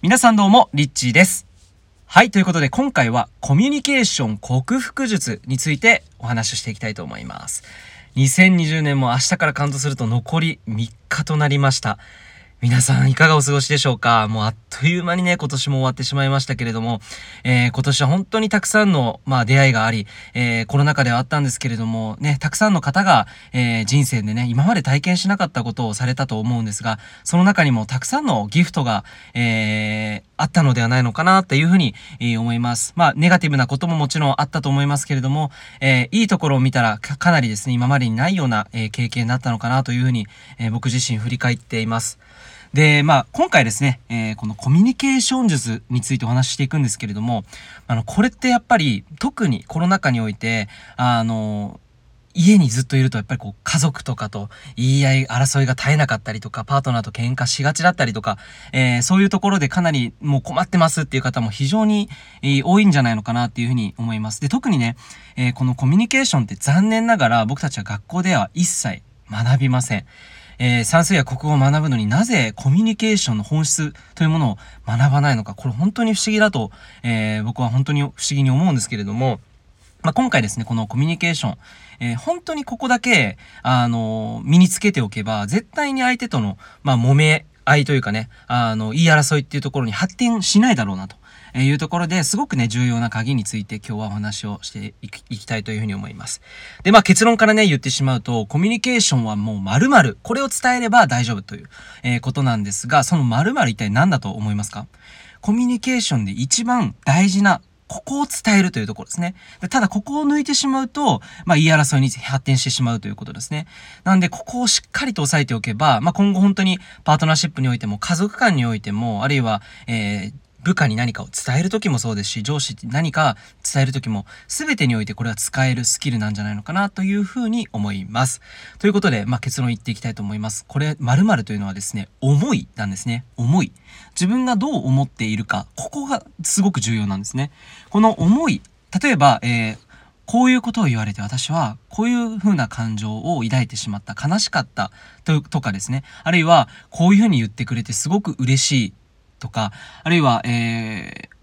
皆さんどうも、リッチーです。はい、ということで今回はコミュニケーション克服術についてお話ししていきたいと思います。2020年も明日からカウントすると残り3日となりました。皆さんいかがお過ごしでしょうか？もうあっという間にね、今年も終わってしまいましたけれども、えー、今年は本当にたくさんの、まあ、出会いがあり、えー、コロナ禍ではあったんですけれども、ね、たくさんの方が、えー、人生でね、今まで体験しなかったことをされたと思うんですが、その中にもたくさんのギフトが、えー、あったのではないのかなっていうふうに、えー、思います。まあ、ネガティブなことももちろんあったと思いますけれども、えー、いいところを見たらかなりですね、今までにないような、えー、経験だったのかなというふうに、えー、僕自身振り返っています。で、まあ、今回ですね、えー、このコミュニケーション術についてお話ししていくんですけれども、あの、これってやっぱり、特にコロナ禍において、あの、家にずっといるとやっぱりこう家族とかと言い合い争いが絶えなかったりとかパートナーと喧嘩しがちだったりとか、えー、そういうところでかなりもう困ってますっていう方も非常に、多いんじゃないのかなっていうふうに思います。で、特にね、えー、このコミュニケーションって残念ながら僕たちは学校では一切学びません。えー、算数や国語を学ぶのになぜコミュニケーションの本質というものを学ばないのか、これ本当に不思議だと、えー、僕は本当に不思議に思うんですけれども、まあ、今回ですね、このコミュニケーション、えー、本当にここだけ、あの身につけておけば、絶対に相手との、まあ、揉め合いというかね、あの、言い争いっていうところに発展しないだろうなと。えいうところですごくね、重要な鍵について今日はお話をしていきたいというふうに思います。で、まあ結論からね、言ってしまうと、コミュニケーションはもう〇〇、これを伝えれば大丈夫という、えー、ことなんですが、その〇〇一体何だと思いますか？コミュニケーションで一番大事なここを伝えるというところですね。でただ、ここを抜いてしまうと、まあ、言い争いに発展してしまうということですね。なんで、ここをしっかりと押さえておけば、まあ、今後本当にパートナーシップにおいても、家族間においても、あるいは、えー、部下に何かを伝える時もそうですし、上司に何か伝える時も、全てにおいてこれは使えるスキルなんじゃないのかなというふうに思います。ということで、まあ、結論言っていきたいと思います。これ、〇〇というのはですね、思いなんですね。思い。自分がどう思っているか、ここがすごく重要なんですね。この思い、例えば、えー、こういうことを言われて私はこういう風な感情を抱いてしまった、悲しかったととかですね。あるいは、こういう風に言ってくれてすごく嬉しいとか、あるいは、えー、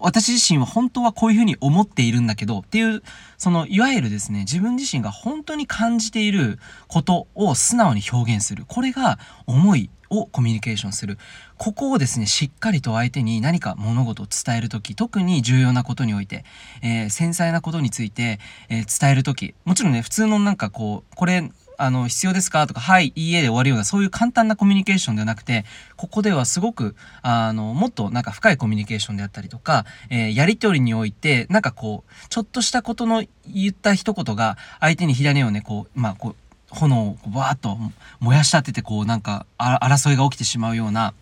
私自身は本当はこういうふうに思っているんだけどっていう、そのいわゆるですね、自分自身が本当に感じていることを素直に表現する。これが思いをコミュニケーションする。ここをですね、しっかりと相手に何か物事を伝えるとき、特に重要なことにおいて、えー、繊細なことについて、えー、伝えるとき、もちろんね、普通のなんかこう、これ、あの、必要ですか？とか、はい、いいえで終わるような、そういう簡単なコミュニケーションではなくて、ここではすごく、あの、もっとなんか深いコミュニケーションであったりとか、えー、やりとりにおいて、なんかこう、ちょっとしたことの言った一言が、相手に火種をね、こう、まあ、こう、炎をわーっと燃やし立てて、こう、なんか、争いが起きてしまうような、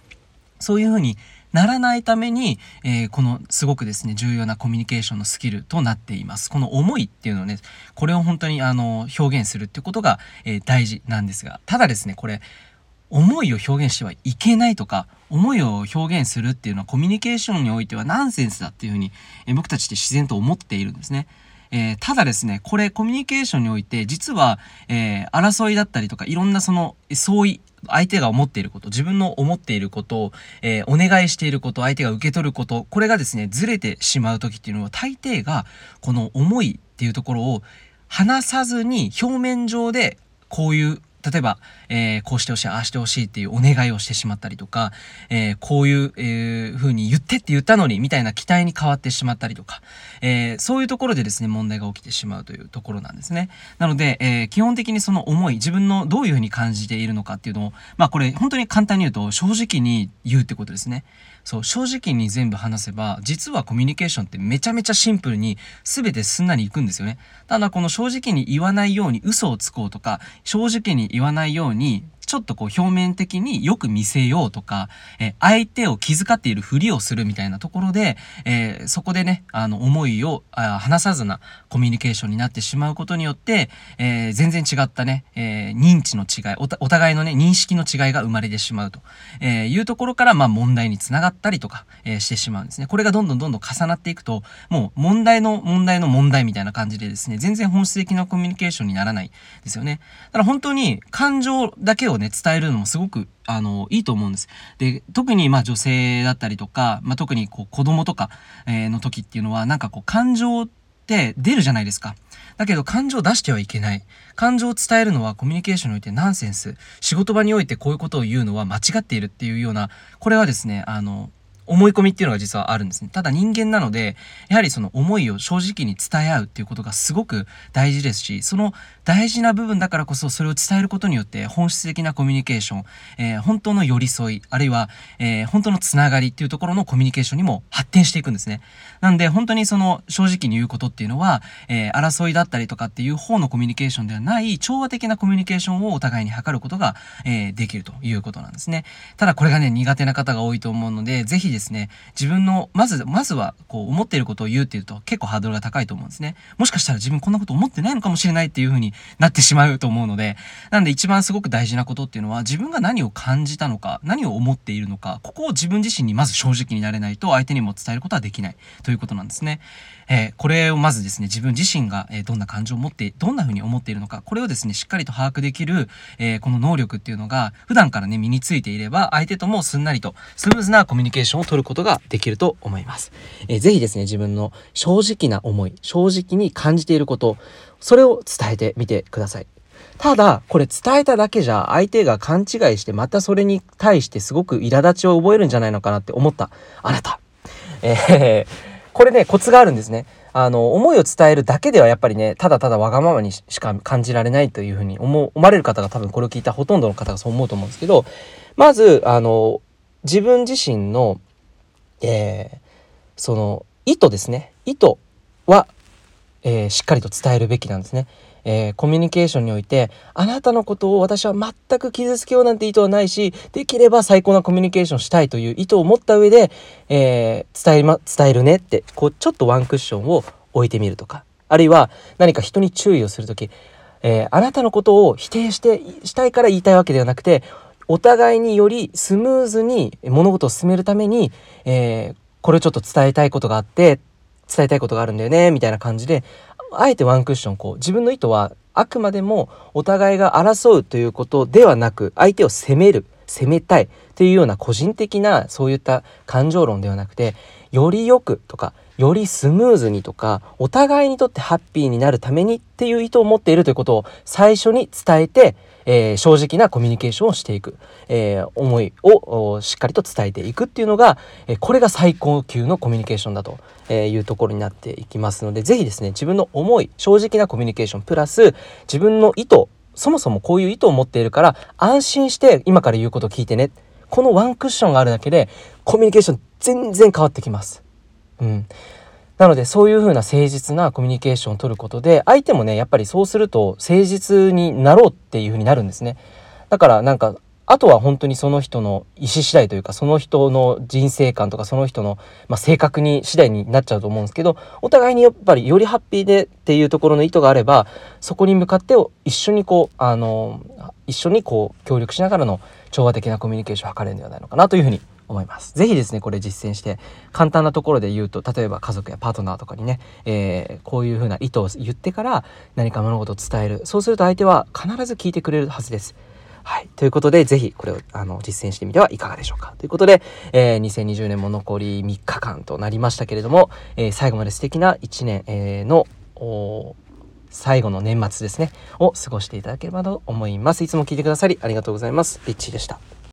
そういうふうにならないために、えー、このすごくですね、重要なコミュニケーションのスキルとなっています。この思いっていうのをね、これを本当にあの、表現するっていうことが、えー、大事なんですが、ただですね、これ、思いを表現してはいけないとか、思いを表現するっていうのはコミュニケーションにおいてはナンセンスだっていうふうに、えー、僕たちって自然と思っているんですね。えー、ただですね、これコミュニケーションにおいて、実は、えー、争いだったりとか、いろんなその、相違、相手が思っていること、自分の思っていることを、えー、お願いしていること、相手が受け取ること、これがですね、ずれてしまう時っていうのは、大抵が、この思いっていうところを、話さずに表面上で、こういう例えば、えー、こうしてほしい、ああしてほしいっていうお願いをしてしまったりとか、えー、こういう、えー、風に言ってって言ったのに、みたいな期待に変わってしまったりとか、えー、そういうところでですね、問題が起きてしまうというところなんですね。なので、えー、基本的にその思い、自分のどういう風に感じているのかっていうのを、まあこれ本当に簡単に言うと、正直に言うってことですね。そう、正直に全部話せば、実はコミュニケーションってめちゃめちゃシンプルに、全てすんなりいくんですよね。ただこの正直に言わないように嘘をつこうとか、正直に言わないように、ちょっとこう表面的によく見せようとか、え、相手を気遣っているふりをするみたいなところで、え、そこでね、あの、思いをあ話さずなコミュニケーションになってしまうことによって、え、全然違ったね、え認知の違いお、お互いのね、認識の違いが生まれてしまうと、えいうところから、まあ問題につながったりとか、えしてしまうんですね。これがどんどんどんどん重なっていくと、もう問題の問題の問題みたいな感じでですね、全然本質的なコミュニケーションにならないですよね。だから本当に感情だけをね、ね、伝えるのもすごく、あの、いいと思うんです。で、特に、まあ、女性だったりとか、まあ、特に、こう、子供とか、え、の時っていうのは、なんかこう、感情って出るじゃないですか。だけど感情を出してはいけない。感情を伝えるのはコミュニケーションにおいてナンセンス。仕事場においてこういうことを言うのは間違っているっていうような、これはですね、あの、思い込みっていうのが実はあるんですね。ただ人間なので、やはりその思いを正直に伝え合うっていうことがすごく大事ですし、その大事な部分だからこそそれを伝えることによって本質的なコミュニケーション、えー、本当の寄り添い、あるいは、えー、本当のつながりっていうところのコミュニケーションにも発展していくんですね。なんで本当にその正直に言うことっていうのは、えー、争いだったりとかっていう方のコミュニケーションではない調和的なコミュニケーションをお互いに図ることが、え、できるということなんですね。ただこれがね、苦手な方が多いと思うので、ぜひですね、自分の、まず、まずはこう思っていることを言うっていうと結構ハードルが高いと思うんですね。もしかしたら自分こんなこと思ってないのかもしれないっていう風になってしまうと思うので、なんで一番すごく大事なことっていうのは自分が何を感じたのか、何を思っているのか、ここを自分自身にまず正直になれないと相手にも伝えることはできないということなんですね。えー、これをまずですね、自分自身が、えどんな感情を持って、どんな風に思っているのか、これをですね、しっかりと把握できる、えー、この能力っていうのが、普段からね、身についていれば、相手ともすんなりと、スムーズなコミュニケーションを取ることができると思います。えー、ぜひですね、自分の正直な思い、正直に感じていること、それを伝えてみてください。ただ、これ伝えただけじゃ相手が勘違いしてまたそれに対してすごく苛立ちを覚えるんじゃないのかなって思ったあなた。えーこれね、コツがあるんですね。あの、思いを伝えるだけではやっぱりね、ただただわがままにしか感じられないというふうに思思われる方が多分これを聞いたほとんどの方がそう思うと思うんですけど、まず、あの、自分自身の、えー、その、意図ですね。意図は、えー、しっかりと伝えるべきなんですね。えー、コミュニケーションにおいて、あなたのことを私は全く傷つけようなんて意図はないし、できれば最高なコミュニケーションしたいという意図を持った上で、えー、伝えま、伝えるねって、こう、ちょっとワンクッションを置いてみるとか、あるいは何か人に注意をするとき、えー、あなたのことを否定して、したいから言いたいわけではなくて、お互いによりスムーズに物事を進めるために、えー、これちょっと伝えたいことがあって、伝えたいことがあるんだよね、みたいな感じで、あえてワンクッションこう自分の意図はあくまでもお互いが争うということではなく相手を責める責めたいというような個人的なそういった感情論ではなくてよりよくとかよりスムーズにとかお互いにとってハッピーになるためにっていう意図を持っているということを最初に伝えてえー、正直なコミュニケーションをしていく、えー、思いをしっかりと伝えていくっていうのが、えー、これが最高級のコミュニケーションだというところになっていきますので是非ですね自分の思い正直なコミュニケーションプラス自分の意図そもそもこういう意図を持っているから安心して今から言うことを聞いてね。このワンクッションがあるだけでコミュニケーション全然変わってきます。うん。なのでそういうふうな誠実なコミュニケーションを取ることで相手もねやっぱりそうすると誠実になろうっていうふうになるんですね。だからなんかあとは本当にその人の意思次第というかその人の人生観とかその人の、まあ、性格に次第になっちゃうと思うんですけどお互いにやっぱりよりハッピーでっていうところの意図があればそこに向かって一緒にこうあの一緒にこう協力しながらの調和的なコミュニケーションを図れるんではないのかなというふうに思います。ぜひですね、これ実践して、簡単なところで言うと、例えば家族やパートナーとかにね、えー、こういうふうな意図を言ってから何か物事を伝える。そうすると相手は必ず聞いてくれるはずです。はい。ということで、ぜひこれをあの実践してみてはいかがでしょうか。ということで、えー、2020年も残り3日間となりましたけれども、えー、最後まで素敵な1年、えー、の、最後の年末ですね、を過ごしていただければと思います。いつも聞いてくださりありがとうございます。リッチーでした。